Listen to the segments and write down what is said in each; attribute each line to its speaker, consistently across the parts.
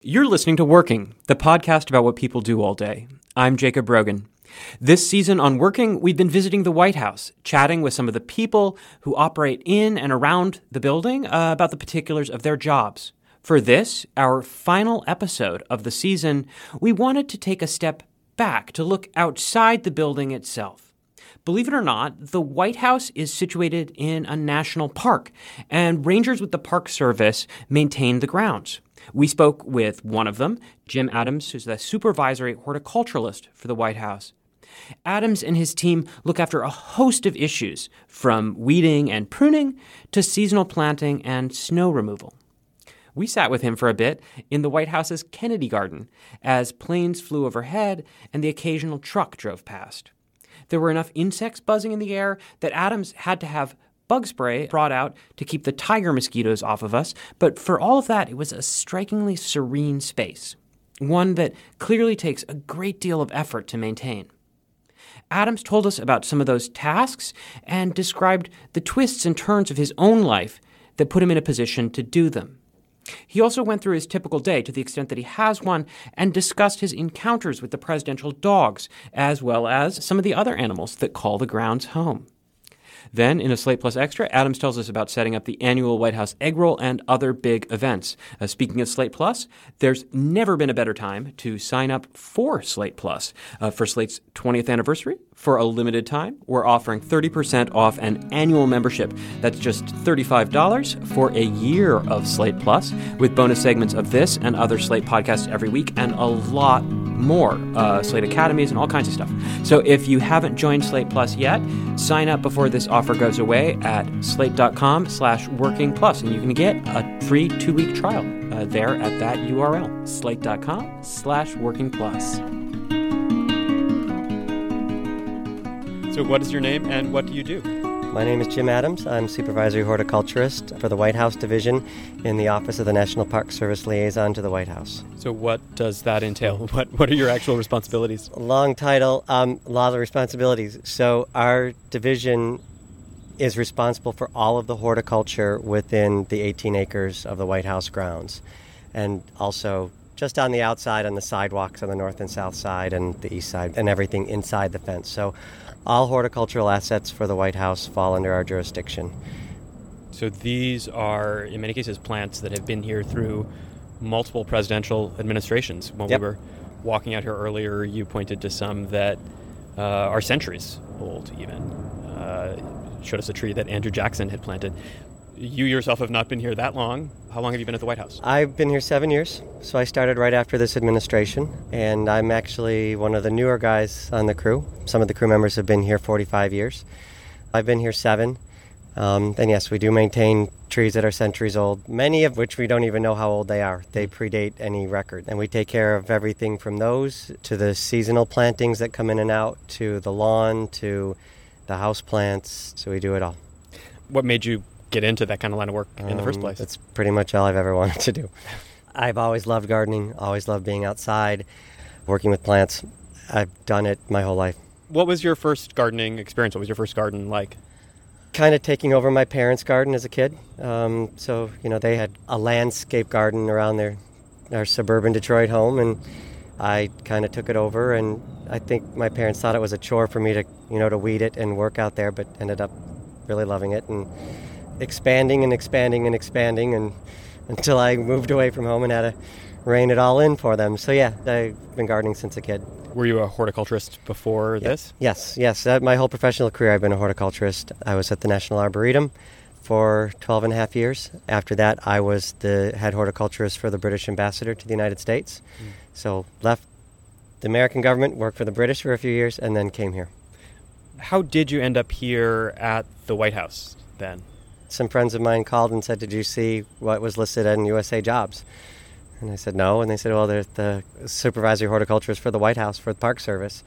Speaker 1: You're listening to Working, the podcast about what people do all day. I'm Jacob Brogan. This season on Working, we've been visiting the White House, chatting with some of the people who operate in and around the building uh, about the particulars of their jobs. For this, our final episode of the season, we wanted to take a step back to look outside the building itself. Believe it or not, the White House is situated in a national park, and rangers with the Park Service maintain the grounds. We spoke with one of them, Jim Adams, who's the supervisory horticulturalist for the White House. Adams and his team look after a host of issues, from weeding and pruning to seasonal planting and snow removal. We sat with him for a bit in the White House's Kennedy Garden as planes flew overhead and the occasional truck drove past. There were enough insects buzzing in the air that Adams had to have bug spray brought out to keep the tiger mosquitoes off of us, but for all of that, it was a strikingly serene space, one that clearly takes a great deal of effort to maintain. Adams told us about some of those tasks and described the twists and turns of his own life that put him in a position to do them. He also went through his typical day to the extent that he has one and discussed his encounters with the presidential dogs, as well as some of the other animals that call the grounds home. Then, in a Slate Plus Extra, Adams tells us about setting up the annual White House egg roll and other big events. Uh, speaking of Slate Plus, there's never been a better time to sign up for Slate Plus. Uh, for Slate's 20th anniversary, for a limited time, we're offering 30% off an annual membership. That's just $35 for a year of Slate Plus, with bonus segments of this and other Slate podcasts every week, and a lot more uh, Slate Academies and all kinds of stuff. So if you haven't joined Slate Plus yet, sign up before this offer goes away at slate.com slash working plus, and you can get a free two-week trial uh, there at that URL, slate.com slash working plus.
Speaker 2: So what is your name and what do you do?
Speaker 3: My name is Jim Adams. I'm supervisory horticulturist for the White House Division in the Office of the National Park Service Liaison to the White House.
Speaker 2: So what does that entail? What what are your actual responsibilities?
Speaker 3: Long title, um, a lot of responsibilities. So our division is responsible for all of the horticulture within the 18 acres of the White House grounds, and also just on the outside on the sidewalks on the north and south side and the east side and everything inside the fence. So all horticultural assets for the White House fall under our jurisdiction.
Speaker 2: So these are, in many cases, plants that have been here through multiple presidential administrations. When
Speaker 3: Yep.
Speaker 2: we were walking out here earlier, you pointed to some that uh, are centuries old, even. Uh, showed us a tree that Andrew Jackson had planted. You yourself have not been here that long. How long have you been at the White House?
Speaker 3: I've been here seven years, so I started right after this administration, and I'm actually one of the newer guys on the crew. Some of the crew members have been here 45 years. I've been here seven. Um, and yes, we do maintain trees that are centuries old, many of which we don't even know how old they are. They predate any record. And we take care of everything from those to the seasonal plantings that come in and out, to the lawn, to the house plants. So we do it all.
Speaker 2: What made you get into that kind of line of work in the first
Speaker 3: Um,
Speaker 2: place?
Speaker 3: That's pretty much all I've ever wanted to do. I've always loved gardening, always loved being outside, working with plants. I've done it my whole life.
Speaker 2: What was your first gardening experience? What was your first garden like?
Speaker 3: Kind of taking over my parents' garden as a kid. Um, so, you know, they had a landscape garden around their, their suburban Detroit home, and I kind of took it over. And I think my parents thought it was a chore for me to, you know, to weed it and work out there, but ended up really loving it and expanding and expanding and expanding and until I moved away from home and had to rein it all in for them. So yeah, I've been gardening since a kid.
Speaker 2: Were you a horticulturist before
Speaker 3: Yeah.
Speaker 2: this?
Speaker 3: Yes, yes. My whole professional career, I've been a horticulturist. I was at the National Arboretum for 12 and a half years. After that, I was the head horticulturist for the British ambassador to the United States. Hmm. So left the American government, worked for the British for a few years, and then came here.
Speaker 2: How did you end up here at the White House then?
Speaker 3: Some friends of mine called and said, "Did you see what was listed on USA Jobs?" And I said, "No." And they said, "Well, they're the supervisory horticulturist for the White House for the Park Service."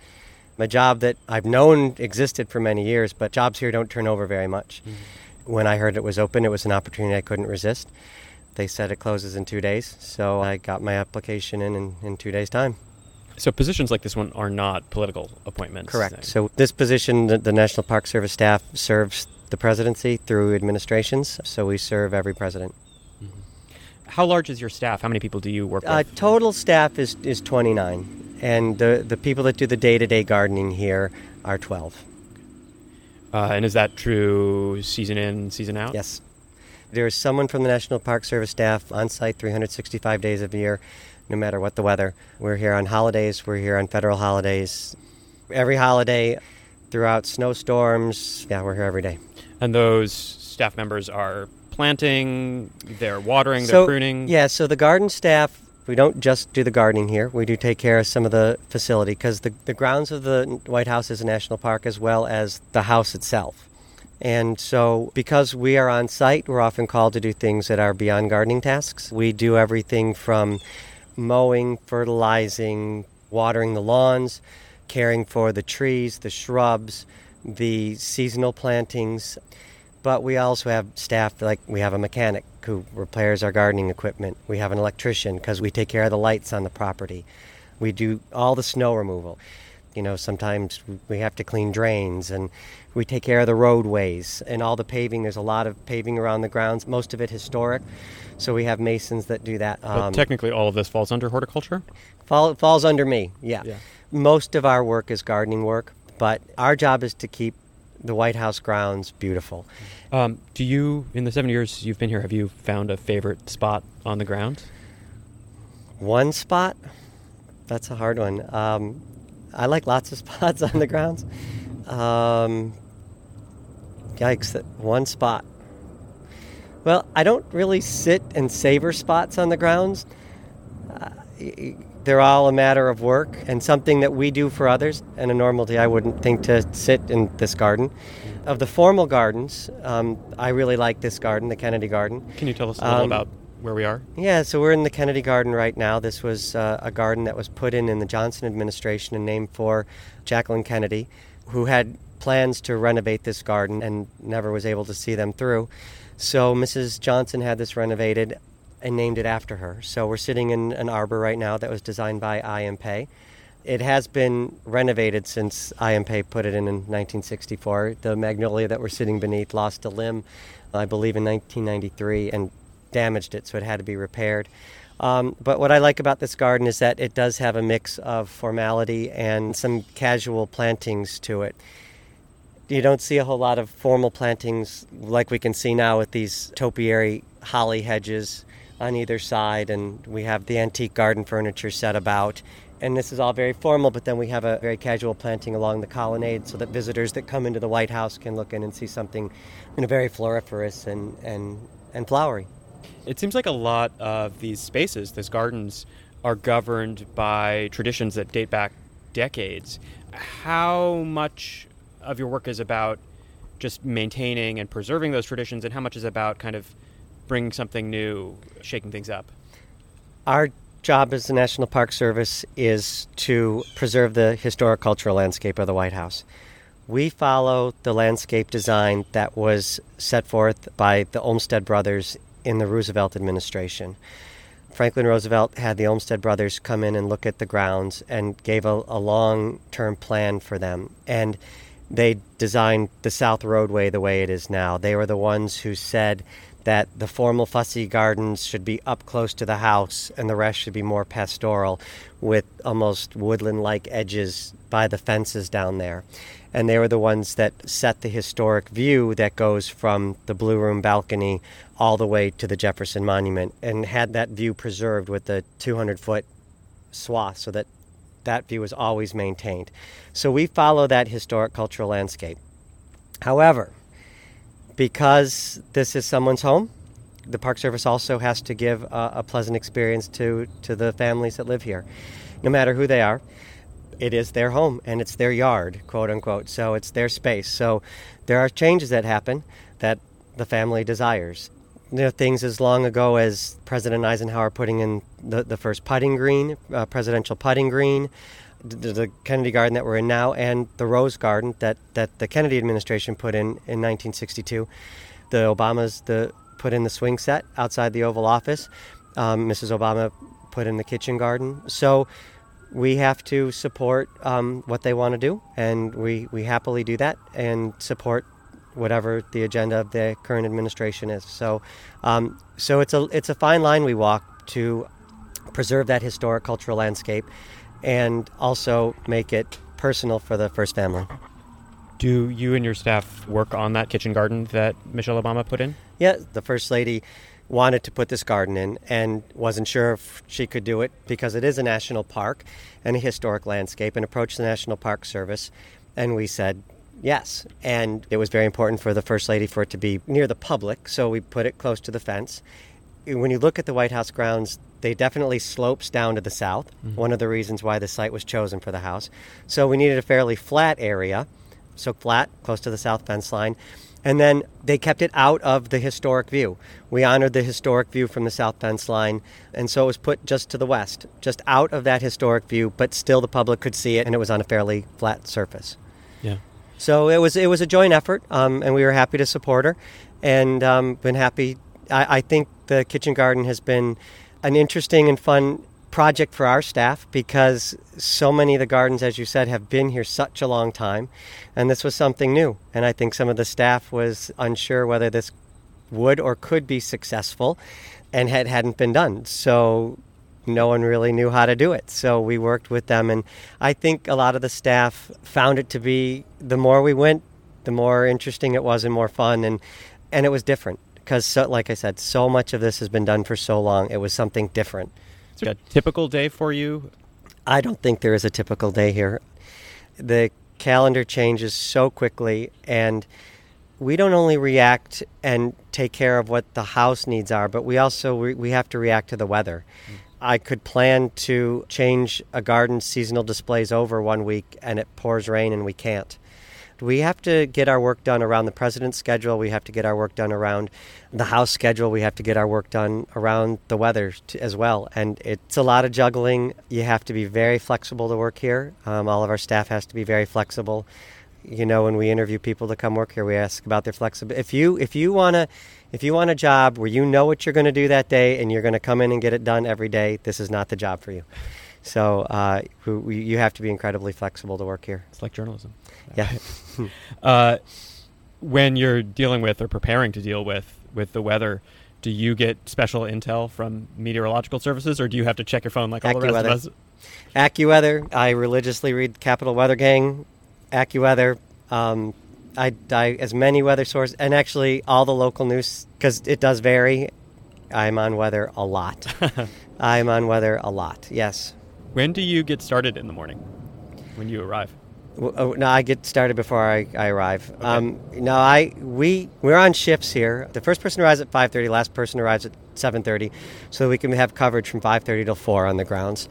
Speaker 3: A job that I've known existed for many years, but jobs here don't turn over very much. Mm-hmm. When I heard it was open, it was an opportunity I couldn't resist. They said it closes in two days, so I got my application in in, in two days' time.
Speaker 2: So positions like this one are not political appointments.
Speaker 3: Correct. So this position, the, the National Park Service staff serves the presidency through administrations, so we serve every president.
Speaker 2: How large is your staff? How many people do you work
Speaker 3: Uh,
Speaker 2: with?
Speaker 3: total staff is, is 29, and the, the people that do the day to day gardening here are 12.
Speaker 2: Uh, and is that true season in, season out?
Speaker 3: Yes. There is someone from the National Park Service staff on site 365 days of the year, no matter what the weather. We're here on holidays, we're here on federal holidays. Every holiday, throughout snowstorms, yeah, we're here every day.
Speaker 2: And those staff members are planting, they're watering, they're pruning.
Speaker 3: Yeah, so the garden staff, we don't just do the gardening here. We do take care of some of the facility because the, the grounds of the White House is a national park as well as the house itself. And so, because we are on site, we're often called to do things that are beyond gardening tasks. We do everything from mowing, fertilizing, watering the lawns, caring for the trees, the shrubs, the seasonal plantings. But we also have staff, like we have a mechanic who repairs our gardening equipment. We have an electrician because we take care of the lights on the property. We do all the snow removal. You know, sometimes we have to clean drains and we take care of the roadways and all the paving. There's a lot of paving around the grounds, most of it historic. So we have masons that do that.
Speaker 2: But
Speaker 3: Um,
Speaker 2: technically, all of this falls under horticulture?
Speaker 3: fall, falls under me, yeah.
Speaker 2: Yeah.
Speaker 3: Most of our work is gardening work, but our job is to keep the White House grounds beautiful.
Speaker 2: Um, do you, in the seven years you've been here, have you found a favorite spot on the ground?
Speaker 3: One spot? That's a hard one. Um, I like lots of spots on the grounds. Um, yikes, that one spot. Well, I don't really sit and savor spots on the grounds. Uh, they're all a matter of work and something that we do for others. And a normal day, I wouldn't think to sit in this garden. Of the formal gardens, um, I really like this garden, the Kennedy Garden.
Speaker 2: Can you tell us a little
Speaker 3: Um,
Speaker 2: about where we are?
Speaker 3: Yeah, so we're in the Kennedy Garden right now. This was uh, a garden that was put in in the Johnson administration and named for Jacqueline Kennedy, who had plans to renovate this garden and never was able to see them through. So Mrs. Johnson had this renovated and named it after her. So we're sitting in an arbor right now that was designed by I.M. Pei. It has been renovated since I.M. Pei put it in in 1964. The magnolia that we're sitting beneath lost a limb, I believe, in 1993 and damaged it, so it had to be repaired. Um, but what I like about this garden is that it does have a mix of formality and some casual plantings to it. You don't see a whole lot of formal plantings like we can see now with these topiary holly hedges on either side, and we have the antique garden furniture set about. And this is all very formal, but then we have a very casual planting along the colonnade so that visitors that come into the White House can look in and see something you know, very floriferous and, and, and flowery.
Speaker 2: It seems like a lot of these spaces, these gardens, are governed by traditions that date back decades. How much of your work is about just maintaining and preserving those traditions, and how much is about kind of bringing something new, shaking things up?
Speaker 3: Our job as the National Park Service is to preserve the historic cultural landscape of the White House. We follow the landscape design that was set forth by the Olmsted brothers in the Roosevelt administration. Franklin Roosevelt had the Olmsted brothers come in and look at the grounds and gave a, a long term plan for them. And they designed the South Roadway the way it is now. They were the ones who said that the formal fussy gardens should be up close to the house and the rest should be more pastoral with almost woodland like edges by the fences down there. And they were the ones that set the historic view that goes from the Blue Room balcony all the way to the Jefferson Monument and had that view preserved with the 200 foot swath so that that view was always maintained. So we follow that historic cultural landscape. However, because this is someone's home, the Park Service also has to give a, a, pleasant experience to, to the families that live here, no matter who they are. It is their home and it's their yard, quote unquote. So it's their space. So there are changes that happen that the family desires. There are things as long ago as President Eisenhower putting in the, the first putting green, uh, presidential putting green, the, the, Kennedy Garden that we're in now, and the Rose Garden that, that the Kennedy administration put in in 1962. The Obamas the put in the swing set outside the Oval Office. Um, Mrs. Obama put in the kitchen garden. So we have to support um, what they want to do, and we, we happily do that and support whatever the agenda of the current administration is. So, um, so it's a it's a fine line we walk to preserve that historic cultural landscape and also make it personal for the first family.
Speaker 2: Do you and your staff work on that kitchen garden that Michelle Obama put in?
Speaker 3: Yeah, the first lady wanted to put this garden in and wasn't sure if she could do it because it is a national park and a historic landscape and approached the National Park Service and we said yes. And it was very important for the first lady for it to be near the public, so we put it close to the fence. When you look at the White House grounds, they definitely slopes down to the south, mm-hmm. one of the reasons why the site was chosen for the house. So we needed a fairly flat area, so flat, close to the south fence line. And then they kept it out of the historic view. We honored the historic view from the south fence line, and so it was put just to the west, just out of that historic view, but still the public could see it, and it was on a fairly flat surface.
Speaker 2: Yeah.
Speaker 3: So it was it was a joint effort, um, and we were happy to support her, and um, been happy. I, I think the kitchen garden has been an interesting and fun project for our staff because so many of the gardens, as you said, have been here such a long time, and this was something new. And I think some of the staff was unsure whether this would or could be successful, and had hadn't been done. So no one really knew how to do it. So we worked with them, and I think a lot of the staff found it to be the more we went, the more interesting it was and more fun, and and it was different because, so, like I said, so much of this has been done for so long. It was something different.
Speaker 2: Is a typical day for you?
Speaker 3: I don't think there is a typical day here. The calendar changes so quickly, and we don't only react and take care of what the house needs are, but we also we, we have to react to the weather. Mm. I could plan to change a garden's seasonal displays over one week, and it pours rain, and we can't we have to get our work done around the president's schedule. We have to get our work done around the House schedule. We have to get our work done around the weather as well. And it's a lot of juggling. You have to be very flexible to work here. Um, all of our staff has to be very flexible. You know, when we interview people to come work here, we ask about their flexibility. If you if you wanna if you want a job where you know what you're going to do that day and you're going to come in and get it done every day, this is not the job for you. So uh, you have to be incredibly flexible to work here.
Speaker 2: It's like journalism.
Speaker 3: Yeah.
Speaker 2: uh, when you're dealing with or preparing to deal with with the weather, do you get special intel from meteorological services, or do you have to check your phone like all the rest of us?
Speaker 3: AccuWeather. I religiously read Capital Weather Gang, AccuWeather. Um, I, I as many weather sources, and actually all the local news because it does vary. I'm on weather a lot. I'm on weather a lot. Yes.
Speaker 2: When do you get started in the morning? When you arrive?
Speaker 3: Oh, no, I get started before I, I arrive. Okay. Um, no, I we we're on shifts here. The first person arrives at 5:30. Last person arrives at 7:30, so we can have coverage from 5:30 till 4 on the grounds.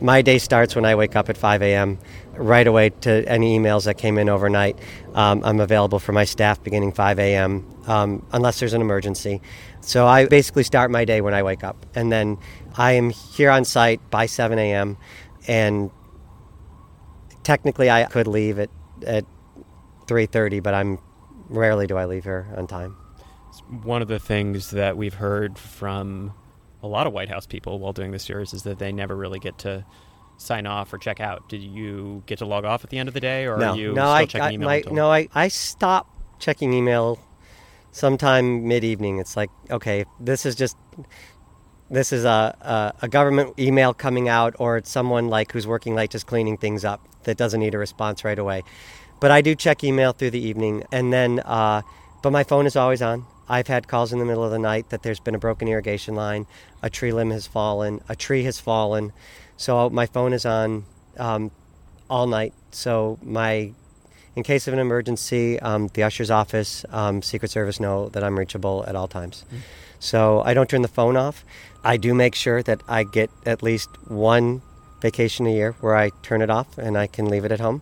Speaker 3: My day starts when I wake up at 5 a.m. Right away to any emails that came in overnight. Um, I'm available for my staff beginning 5 a.m. Um, unless there's an emergency. So I basically start my day when I wake up, and then I am here on site by 7 a.m. and technically I could leave at at 3:30, but I'm rarely do I leave here on time.
Speaker 2: One of the things that we've heard from a lot of White House people while doing this series is that they never really get to sign off or check out. Did you get to log off at the end of the day, or
Speaker 3: no,
Speaker 2: are you
Speaker 3: no,
Speaker 2: still
Speaker 3: I,
Speaker 2: checking
Speaker 3: I,
Speaker 2: email?
Speaker 3: my, no, I, I stop checking email sometime mid evening. It's like, okay, this is just this is a, a a government email coming out, or it's someone like who's working late just cleaning things up that doesn't need a response right away. But I do check email through the evening, and then, uh, but my phone is always on. I've had calls in the middle of the night that there's been a broken irrigation line, a tree limb has fallen, a tree has fallen, so my phone is on um, all night. So my, in case of an emergency, um, the usher's office, um, Secret Service know that I'm reachable at all times. So I don't turn the phone off. I do make sure that I get at least one vacation a year where I turn it off and I can leave it at home.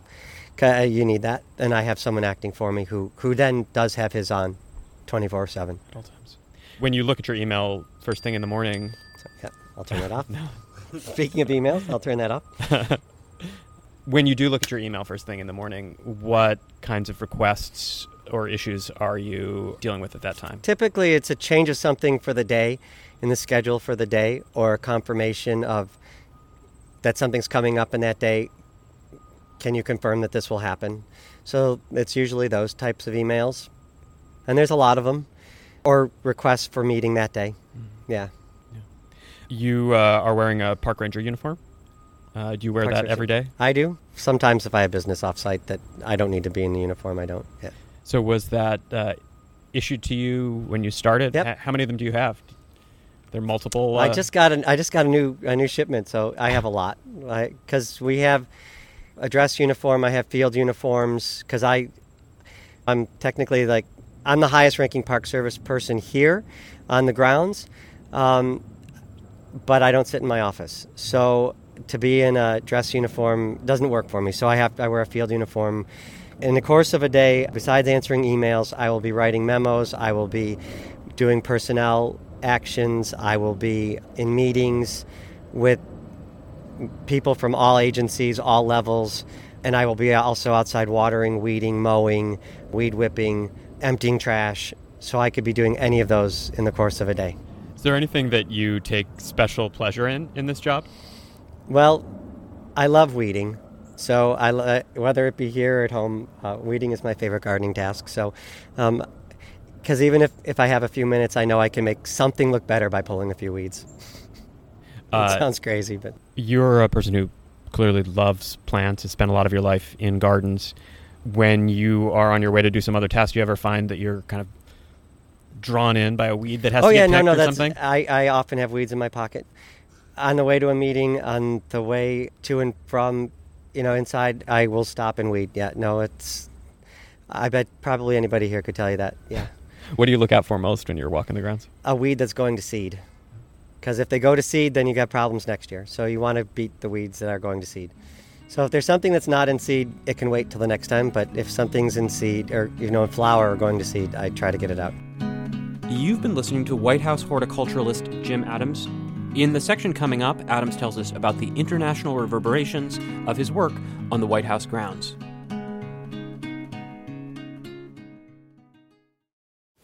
Speaker 3: uh, You need that, and I have someone acting for me who who then does have his on, twenty four seven.
Speaker 2: at all times. When you look at your email first thing in the morning,
Speaker 3: Yeah, I'll turn it off. no. Speaking of emails, I'll turn that off.
Speaker 2: when you do look at your email first thing in the morning, what kinds of requests or issues are you dealing with at that time?
Speaker 3: Typically, it's a change of something for the day in the schedule for the day, or a confirmation of that something's coming up in that day. Can you confirm that this will happen? So it's usually those types of emails, and there's a lot of them, or requests for meeting that day. Yeah.
Speaker 2: You uh, are wearing a park ranger uniform. Uh, do you wear
Speaker 3: Park
Speaker 2: that
Speaker 3: ranger.
Speaker 2: every day?
Speaker 3: I do. Sometimes if I have business offsite that I don't need to be in the uniform, I don't. Yeah.
Speaker 2: So was that uh, issued to you when you started?
Speaker 3: Yep.
Speaker 2: How many of them do you have? There are multiple.
Speaker 3: I
Speaker 2: uh,
Speaker 3: just got an, I just got a new a new shipment, so I have a lot. Because we have a dress uniform, I have field uniforms. Because I, I'm technically like I'm the highest ranking Park Service person here on the grounds, um, but I don't sit in my office. So to be in a dress uniform doesn't work for me. So I have I wear a field uniform. In the course of a day, besides answering emails, I will be writing memos. I will be doing personnel actions. I will be in meetings with people from all agencies, all levels, and I will be also outside watering, weeding, mowing, weed whipping, emptying trash. So I could be doing any of those in the course of a day.
Speaker 2: Is there anything that you take special pleasure in in this job?
Speaker 3: Well, I love weeding. So I, whether it be here or at home, uh, weeding is my favorite gardening task. So, because even if, if I have a few minutes, I know I can make something look better by pulling a few weeds. it
Speaker 2: Uh,
Speaker 3: sounds crazy, but
Speaker 2: You're a person who clearly loves plants, has spent a lot of your life in gardens. When you are on your way to do some other task, do you ever find that you're kind of drawn in by a weed that has
Speaker 3: oh
Speaker 2: to
Speaker 3: yeah,
Speaker 2: get
Speaker 3: no, no,
Speaker 2: or
Speaker 3: that's
Speaker 2: something?
Speaker 3: I, I often have weeds in my pocket. On the way to a meeting, on the way to and from, you know, inside, I will stop and weed. Yeah, no, it's. I bet probably anybody here could tell you that. Yeah.
Speaker 2: What do you look out for most when you're walking the grounds?
Speaker 3: a weed that's going to seed. Because if they go to seed, then you got problems next year. So you want to beat the weeds that are going to seed. So if there's something that's not in seed, it can wait till the next time. But if something's in seed or you know in flower or going to seed, I try to get it out.
Speaker 1: You've been listening to White House horticulturalist Jim Adams. In the section coming up, Adams tells us about the international reverberations of his work on the White House grounds.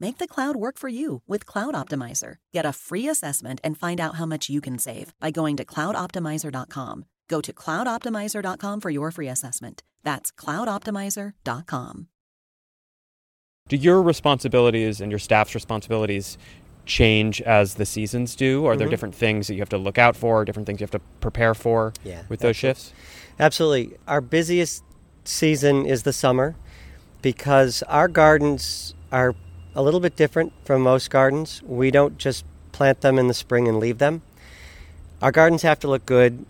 Speaker 4: Make the cloud work for you with Cloud Optimizer. Get a free assessment and find out how much you can save by going to cloudoptimizer.com. Go to cloudoptimizer.com for your free assessment. That's cloudoptimizer.com.
Speaker 2: Do your responsibilities and your staff's responsibilities change as the seasons do? Are there
Speaker 3: Mhm.
Speaker 2: different things that you have to look out for, different things you have to prepare for
Speaker 3: Yeah,
Speaker 2: with those
Speaker 3: absolutely.
Speaker 2: shifts?
Speaker 3: Absolutely. Our busiest season is the summer because our gardens are a little bit different from most gardens. We don't just plant them in the spring and leave them. Our gardens have to look good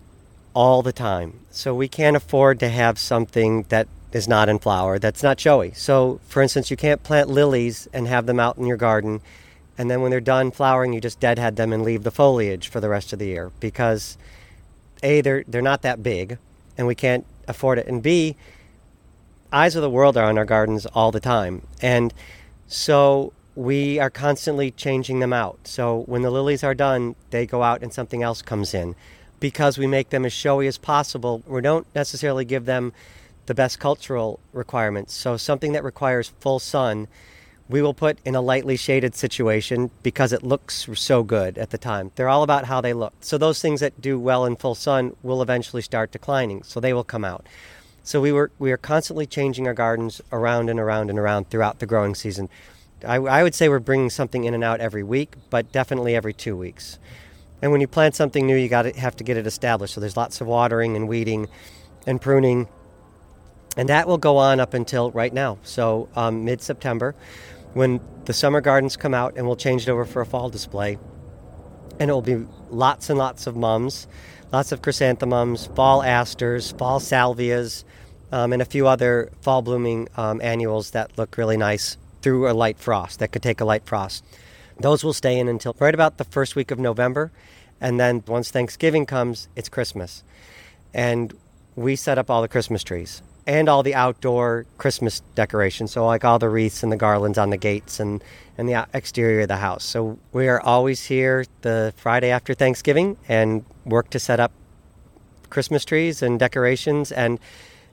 Speaker 3: all the time. So we can't afford to have something that is not in flower, that's not showy. So, for instance, you can't plant lilies and have them out in your garden, and then when they're done flowering, you just deadhead them and leave the foliage for the rest of the year because A, they're, they're not that big, and we can't afford it, and B, eyes of the world are on our gardens all the time. And so we are constantly changing them out. So when the lilies are done, they go out and something else comes in. Because we make them as showy as possible, we don't necessarily give them the best cultural requirements. So something that requires full sun, we will put in a lightly shaded situation because it looks so good at the time. They're all about how they look. So those things that do well in full sun will eventually start declining. So they will come out. So we were we are constantly changing our gardens around and around and around throughout the growing season. I, I would say we're bringing something in and out every week, but definitely every two weeks. And when you plant something new, you got to have to get it established. So there's lots of watering and weeding and pruning, and that will go on up until right now. So um, mid September, when the summer gardens come out, and we'll change it over for a fall display, and it will be lots and lots of mums, lots of chrysanthemums, fall asters, fall salvias, um, and a few other fall blooming um, annuals that look really nice through a light frost that could take a light frost. Those will stay in until right about the first week of November, and then once Thanksgiving comes, it's Christmas, and we set up all the Christmas trees and all the outdoor Christmas decorations. So like all the wreaths and the garlands on the gates and and the exterior of the house. So we are always here the Friday after Thanksgiving and work to set up Christmas trees and decorations and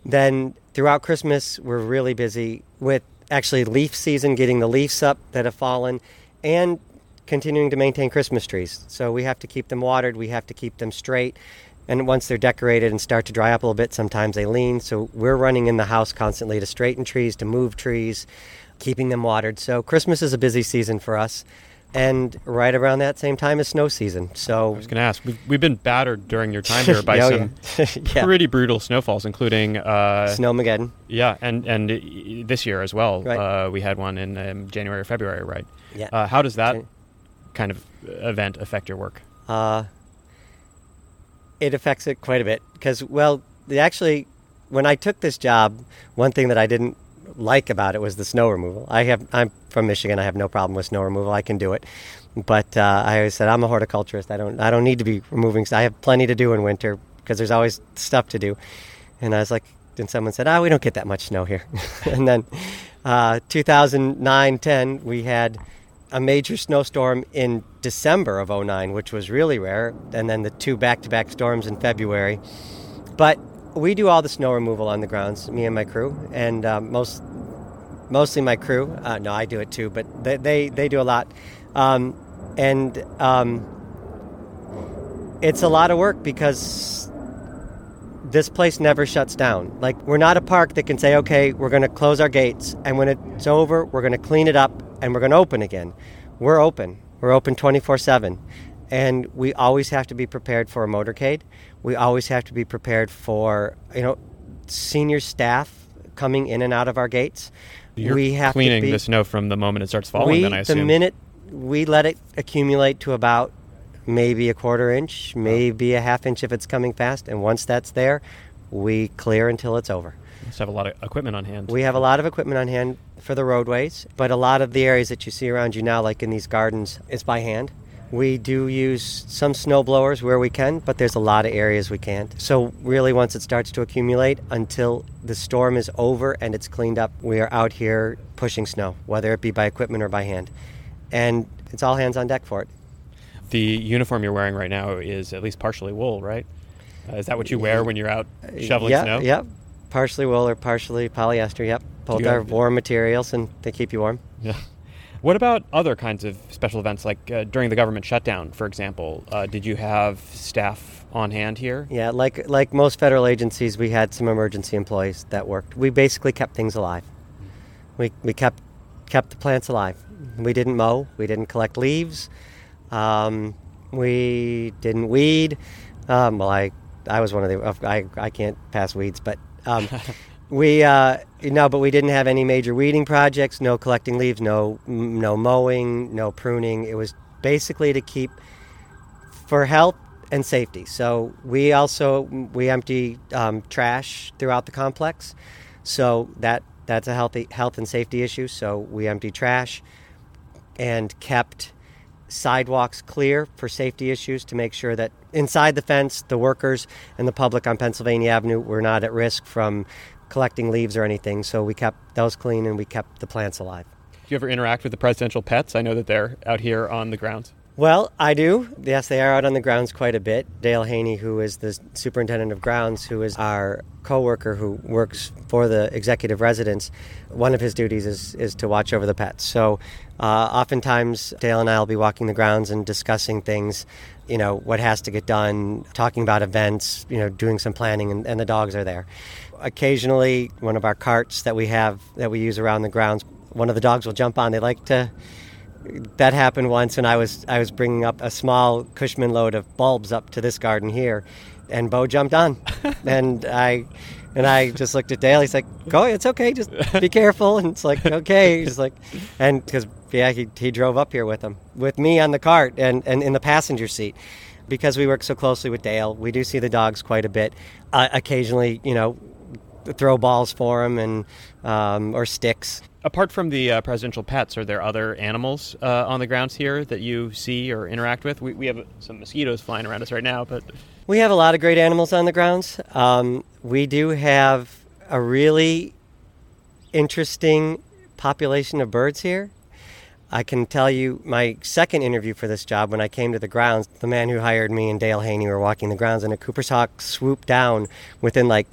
Speaker 3: then throughout Christmas we're really busy with actually leaf season getting the leaves up that have fallen and continuing to maintain Christmas trees. So we have to keep them watered, we have to keep them straight. And once they're decorated and start to dry up a little bit, sometimes they lean. So we're running in the house constantly to straighten trees, to move trees, keeping them watered. So Christmas is a busy season for us. And right around that same time is snow season. So I
Speaker 2: was going to ask. We've, we've been battered during your time here by
Speaker 3: Oh,
Speaker 2: some
Speaker 3: yeah.
Speaker 2: pretty brutal snowfalls, including uh,
Speaker 3: Snowmageddon.
Speaker 2: yeah, and and this year as well.
Speaker 3: Right.
Speaker 2: Uh, we had one in um, January or February, right?
Speaker 3: Yeah.
Speaker 2: Uh, how does that kind of event affect your work?
Speaker 3: Uh, it affects it quite a bit because, well, actually, when I took this job, one thing that I didn't like about it was the snow removal. I have, I'm from Michigan. I have no problem with snow removal. I can do it, but uh, I always said I'm a horticulturist. I don't, I don't need to be removing. I have plenty to do in winter because there's always stuff to do. And I was like, then someone said, "Ah, we don't get that much snow here." and then, uh, 2009, 10, we had a major snowstorm in December of 09, which was really rare, and then the two back-to-back storms in February. But we do all the snow removal on the grounds, me and my crew, and uh, most mostly my crew. Uh, no, I do it too, but they they, they do a lot. Um, and um, it's a lot of work because this place never shuts down. Like, we're not a park that can say, okay, we're going to close our gates, and when it's over, we're going to clean it up and we're going to open again. We're open. We're open 24 7. And we always have to be prepared for a motorcade. We always have to be prepared for, you know, senior staff coming in and out of our gates.
Speaker 2: You're
Speaker 3: we have
Speaker 2: cleaning
Speaker 3: to be,
Speaker 2: the snow from the moment it starts falling.
Speaker 3: we,
Speaker 2: then I assume
Speaker 3: the minute we let it accumulate to about maybe a quarter inch, oh. maybe a half inch if it's coming fast, and once that's there, we clear until it's over.
Speaker 2: you have a lot of equipment on hand.
Speaker 3: We have a lot of equipment on hand for the roadways, but a lot of the areas that you see around you now, like in these gardens, is by hand. We do use some snow blowers where we can, but there's a lot of areas we can't. So, really, once it starts to accumulate, until the storm is over and it's cleaned up, we are out here pushing snow, whether it be by equipment or by hand. And it's all hands on deck for it.
Speaker 2: The uniform you're wearing right now is at least partially wool, right? Uh, is that what you wear when you're out shoveling
Speaker 3: yeah,
Speaker 2: snow?
Speaker 3: Yep. Partially wool or partially polyester, yep. Both are warm materials and they keep you warm.
Speaker 2: Yeah. What about other kinds of special events, like uh, during the government shutdown, for example? Uh, did you have staff on hand here?
Speaker 3: Yeah, like like most federal agencies, we had some emergency employees that worked. We basically kept things alive. We, we kept kept the plants alive. We didn't mow. We didn't collect leaves. Um, we didn't weed. Um, well, I I was one of the I, I can't pass weeds, but um, we uh, no, but we didn't have any major weeding projects. No collecting leaves. No no mowing. No pruning. It was basically to keep for health and safety. So we also we empty um, trash throughout the complex. So that that's a healthy health and safety issue. So we empty trash and kept sidewalks clear for safety issues to make sure that inside the fence, the workers and the public on Pennsylvania Avenue were not at risk from collecting leaves or anything. So we kept those clean and we kept the plants alive.
Speaker 2: Do you ever interact with the presidential pets? I know that they're out here on the grounds.
Speaker 3: Well, I do. Yes, they are out on the grounds quite a bit. Dale Haney, who is the superintendent of grounds, who is our coworker who works for the executive residence, one of his duties is, is to watch over the pets. So uh, oftentimes Dale and I will be walking the grounds and discussing things, you know, what has to get done, talking about events, you know, doing some planning, and, and the dogs are there. Occasionally, one of our carts that we have that we use around the grounds, one of the dogs will jump on. They like to that happened once and I was I was bringing up a small Cushman load of bulbs up to this garden here, and Bo jumped on, and I and I just looked at Dale. He's like, "Go, it's okay. Just be careful." And it's like, "Okay." He's like, and because yeah, he he drove up here with him, with me on the cart and and in the passenger seat. Because we work so closely with Dale, we do see the dogs quite a bit. Uh, occasionally, you know, throw balls for him and um, or sticks.
Speaker 2: Apart from the uh, presidential pets, are there other animals uh, on the grounds here that you see or interact with? We, we have some mosquitoes flying around us right now, but
Speaker 3: We have a lot of great animals on the grounds. Um, we do have a really interesting population of birds here. I can tell you my second interview for this job when I came to the grounds, the man who hired me and Dale Haney were walking the grounds, and a Cooper's hawk swooped down within like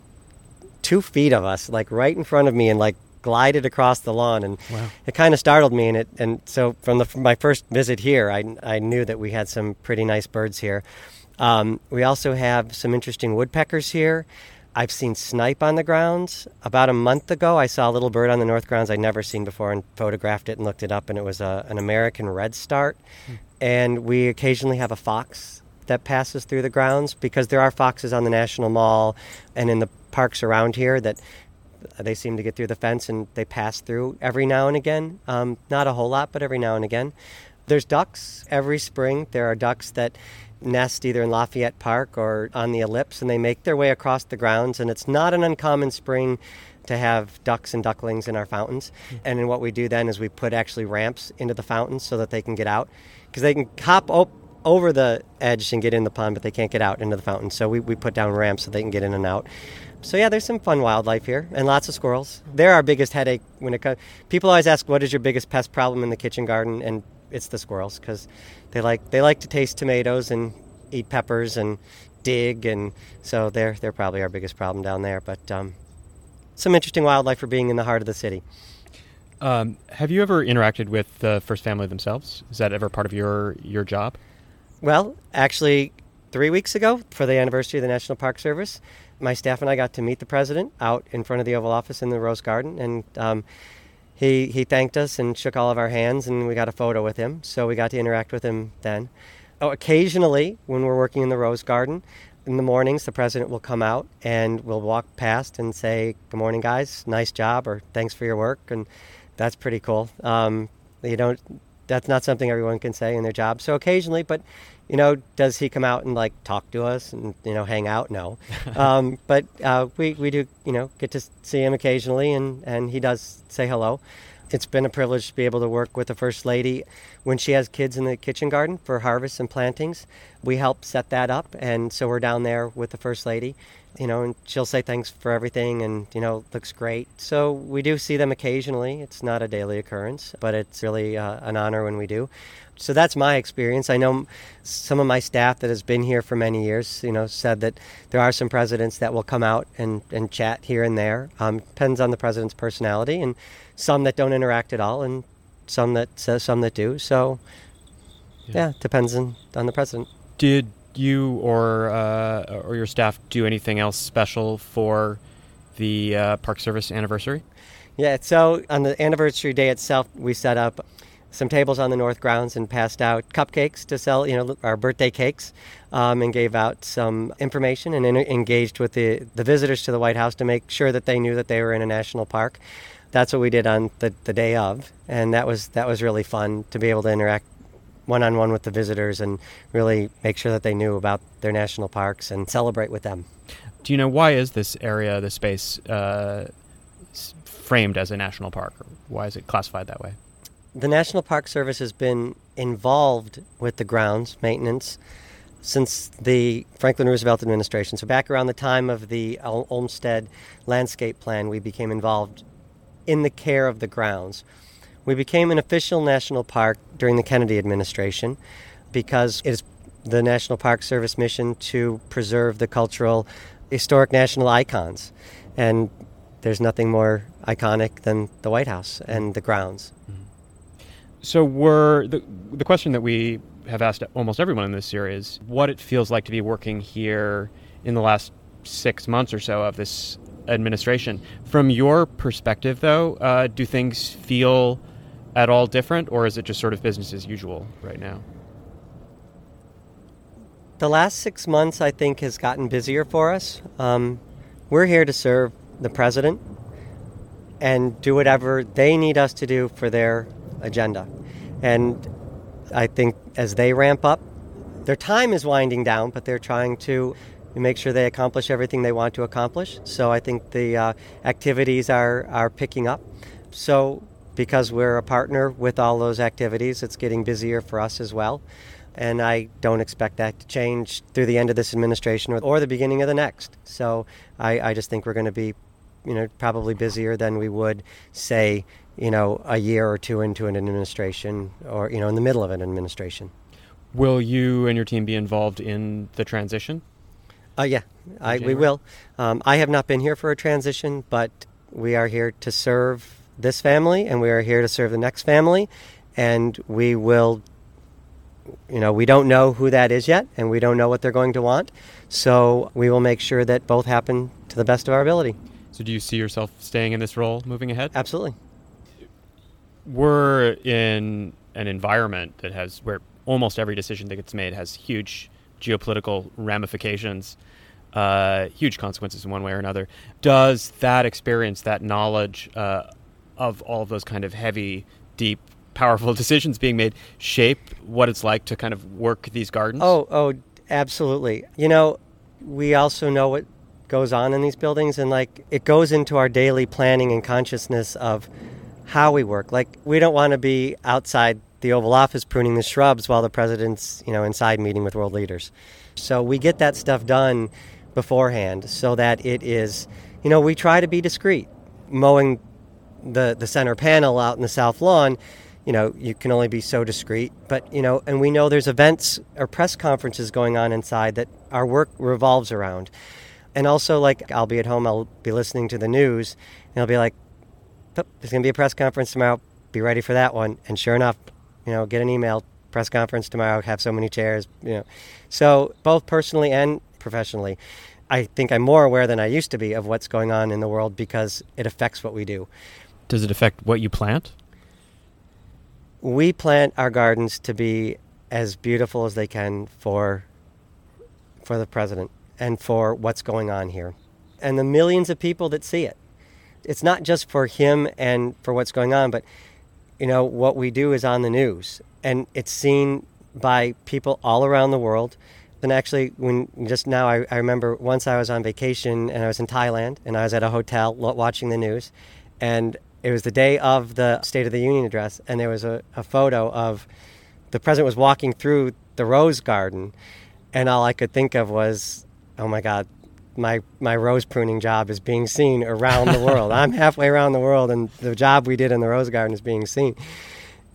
Speaker 3: two feet of us, like right in front of me, and like glided across the lawn. And it kind of startled me. And it and so from the from my first visit here, I I knew that we had some pretty nice birds here. Um, we also have some interesting woodpeckers here. I've seen snipe on the grounds. About a month ago, I saw a little bird on the north grounds I'd never seen before and photographed it and looked it up, and it was a, an American redstart. And we occasionally have a fox that passes through the grounds because there are foxes on the National Mall and in the parks around here that they seem to get through the fence and they pass through every now and again. Um, not a whole lot, but every now and again. There's ducks every spring. There are ducks that nest either in Lafayette Park or on the ellipse, and they make their way across the grounds. And it's not an uncommon spring to have ducks and ducklings in our fountains. And then what we do then is we put actually ramps into the fountains so that they can get out because they can hop op- over the edge and get in the pond, but they can't get out into the fountain. So we, we put down ramps so they can get in and out. So yeah, there's some fun wildlife here and lots of squirrels. They're our biggest headache when it comes. People always ask, "What is your biggest pest problem in the kitchen garden?" And it's the squirrels because they like they like to taste tomatoes and eat peppers and dig, and so they're they're probably our biggest problem down there. But um, some interesting wildlife for being in the heart of the city.
Speaker 2: Um, have you ever interacted with the first family themselves? Is that ever part of your your job?
Speaker 3: Well, actually, three weeks ago for the anniversary of the National Park Service, my staff and I got to meet the president out in front of the Oval Office in the Rose Garden, and um, he he thanked us and shook all of our hands, and we got a photo with him. So we got to interact with him then. Oh, occasionally, when we're working in the Rose Garden, in the mornings, the president will come out and we'll walk past and say, "Good morning, guys. Nice job," or "Thanks for your work," and that's pretty cool. Um, you don't. That's not something everyone can say in their job. So occasionally, but you know, does he come out and like talk to us and you know hang out? No, um, but uh, we we do you know get to see him occasionally, and and he does say hello. It's been a privilege to be able to work with the First Lady when she has kids in the kitchen garden for harvests and plantings. We help set that up, and so we're down there with the First Lady, you know, and she'll say thanks for everything and, you know, looks great. So we do see them occasionally. It's not a daily occurrence, but it's really uh, an honor when we do. So that's my experience. I know some of my staff that has been here for many years, you know, said that there are some presidents that will come out and, and chat here and there. Um, depends on the president's personality, and some that don't interact at all, and some that uh, some that do. So, yeah, yeah depends on, on the president.
Speaker 2: Did you or uh, or your staff do anything else special for the uh, Park Service anniversary?
Speaker 3: Yeah, so on the anniversary day itself, we set up some tables on the north grounds and passed out cupcakes to sell, you know, our birthday cakes, um, and gave out some information and in- engaged with the, the visitors to the White House to make sure that they knew that they were in a national park. That's what we did on the, the day of, and that was that was really fun to be able to interact one on one with the visitors and really make sure that they knew about their national parks and celebrate with them.
Speaker 2: Do you know why is this area, this space, uh, framed as a national park? Why is it classified that way?
Speaker 3: the National Park Service has been involved with the grounds maintenance since the Franklin Roosevelt administration. So, back around the time of the Olmsted Landscape Plan, we became involved in the care of the grounds. We became an official national park during the Kennedy administration because it is the National Park Service mission to preserve the cultural, historic national icons. And there's nothing more iconic than the White House and the grounds. Mm-hmm.
Speaker 2: So we're the the question that we have asked almost everyone in this series what it feels like to be working here in the last six months or so of this administration. From your perspective, though, uh, do things feel at all different, or is it just sort of business as usual right now?
Speaker 3: The last six months, I think, has gotten busier for us. Um, we're here to serve the president and do whatever they need us to do for their agenda. And I think as they ramp up, their time is winding down, but they're trying to make sure they accomplish everything they want to accomplish. So I think the uh, activities are, are picking up. So because we're a partner with all those activities, it's getting busier for us as well. And I don't expect that to change through the end of this administration or, or the beginning of the next. So I, I just think we're going to be, you know, probably busier than we would, say, you know, a year or two into an administration or, you know, in the middle of an administration.
Speaker 2: Will you and your team be involved in the transition?
Speaker 3: Uh, yeah, I, we will. Um, I have not been here for a transition, but we are here to serve this family and we are here to serve the next family. And we will, you know, we don't know who that is yet and we don't know what they're going to want. So we will make sure that both happen to the best of our ability.
Speaker 2: So do you see yourself staying in this role moving ahead?
Speaker 3: Absolutely
Speaker 2: we're in an environment that has where almost every decision that gets made has huge geopolitical ramifications, uh, huge consequences in one way or another. Does that experience, that knowledge uh, of all of those kind of heavy, deep, powerful decisions being made, shape what it's like to kind of work these gardens?
Speaker 3: Oh, oh, absolutely. You know, we also know what goes on in these buildings, and like it goes into our daily planning and consciousness of how we work. Like we don't want to be outside the Oval Office pruning the shrubs while the president's, you know, inside meeting with world leaders. So we get that stuff done beforehand so that it is, you know, we try to be discreet. Mowing the the center panel out in the south lawn, you know, you can only be so discreet. But you know, and we know there's events or press conferences going on inside that our work revolves around. And also, like, I'll be at home, I'll be listening to the news, and I'll be like, "There's going to be a press conference tomorrow. Be ready for that one." And sure enough, you know, get an email press conference tomorrow. Have so many chairs. You know, so both personally and professionally, I think I'm more aware than I used to be of what's going on in the world because it affects what we do.
Speaker 2: Does it affect what you plant?
Speaker 3: We plant our gardens to be as beautiful as they can for for the president and for what's going on here and the millions of people that see it. It's not just for him and for what's going on, but you know what we do is on the news. And it's seen by people all around the world. And actually, when just now, I, I remember once I was on vacation and I was in Thailand and I was at a hotel watching the news, and it was the day of the State of the Union address, and there was a, a photo of the president was walking through the rose garden, and all I could think of was, oh my God, my my rose pruning job is being seen around the world. I'm halfway around the world, and the job we did in the rose garden is being seen.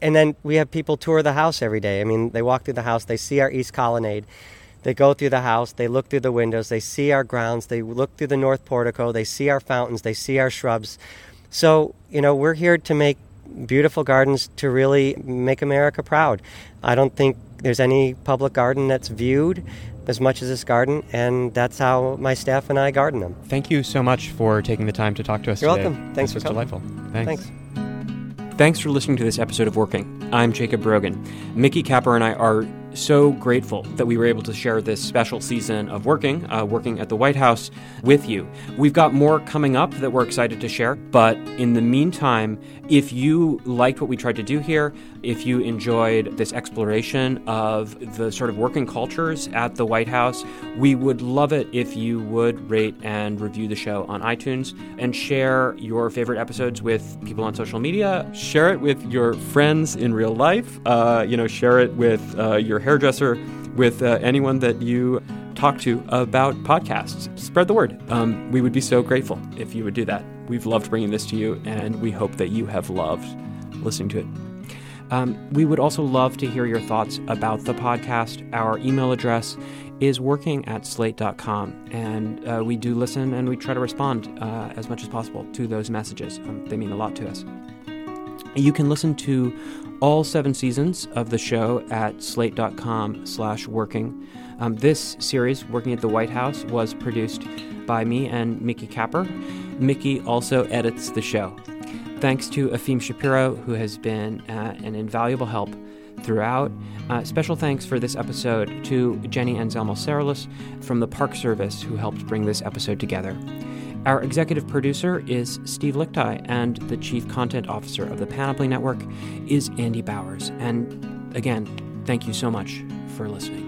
Speaker 3: And then we have people tour the house every day. I mean, they walk through the house, they see our east colonnade, they go through the house, they look through the windows, they see our grounds, they look through the north portico, they see our fountains, they see our shrubs. So, you know, we're here to make beautiful gardens to really make America proud. I don't think there's any public garden that's viewed as much as this garden, and that's how my staff and I garden them.
Speaker 2: Thank you so much for taking the time to talk to us
Speaker 3: You're
Speaker 2: today.
Speaker 3: welcome. Thanks
Speaker 2: this
Speaker 3: for
Speaker 2: was
Speaker 3: coming.
Speaker 2: delightful. Thanks.
Speaker 3: Thanks.
Speaker 1: Thanks for listening to this episode of Working. I'm Jacob Brogan. Mickey Capper and I are so grateful that we were able to share this special season of Working, uh, working at the White House with you. We've got more coming up that we're excited to share, but in the meantime, if you liked what we tried to do here, if you enjoyed this exploration of the sort of working cultures at the White House, we would love it if you would rate and review the show on iTunes and share your favorite episodes with people on social media. Share it with your friends in real life. Uh, you know, share it with uh, your hairdresser, with uh, anyone that you talk to about podcasts. Spread the word. Um, we would be so grateful if you would do that. We've loved bringing this to you, and we hope that you have loved listening to it. Um, we would also love to hear your thoughts about the podcast. Our email address is working at slate.com, and uh, we do listen and we try to respond uh, as much as possible to those messages. Um, they mean a lot to us. You can listen to all seven seasons of the show at slate.com slash working. Um, this series, Working at the White House, was produced by me and Mickey Capper. Mickey also edits the show. Thanks to Afim Shapiro, who has been uh, an invaluable help throughout. Uh, special thanks for this episode to Jenny Anzelmo-Sarles from the Park Service, who helped bring this episode together. Our executive producer is Steve Lickteig, and the chief content officer of the Panoply Network is Andy Bowers. And again, thank you so much for listening.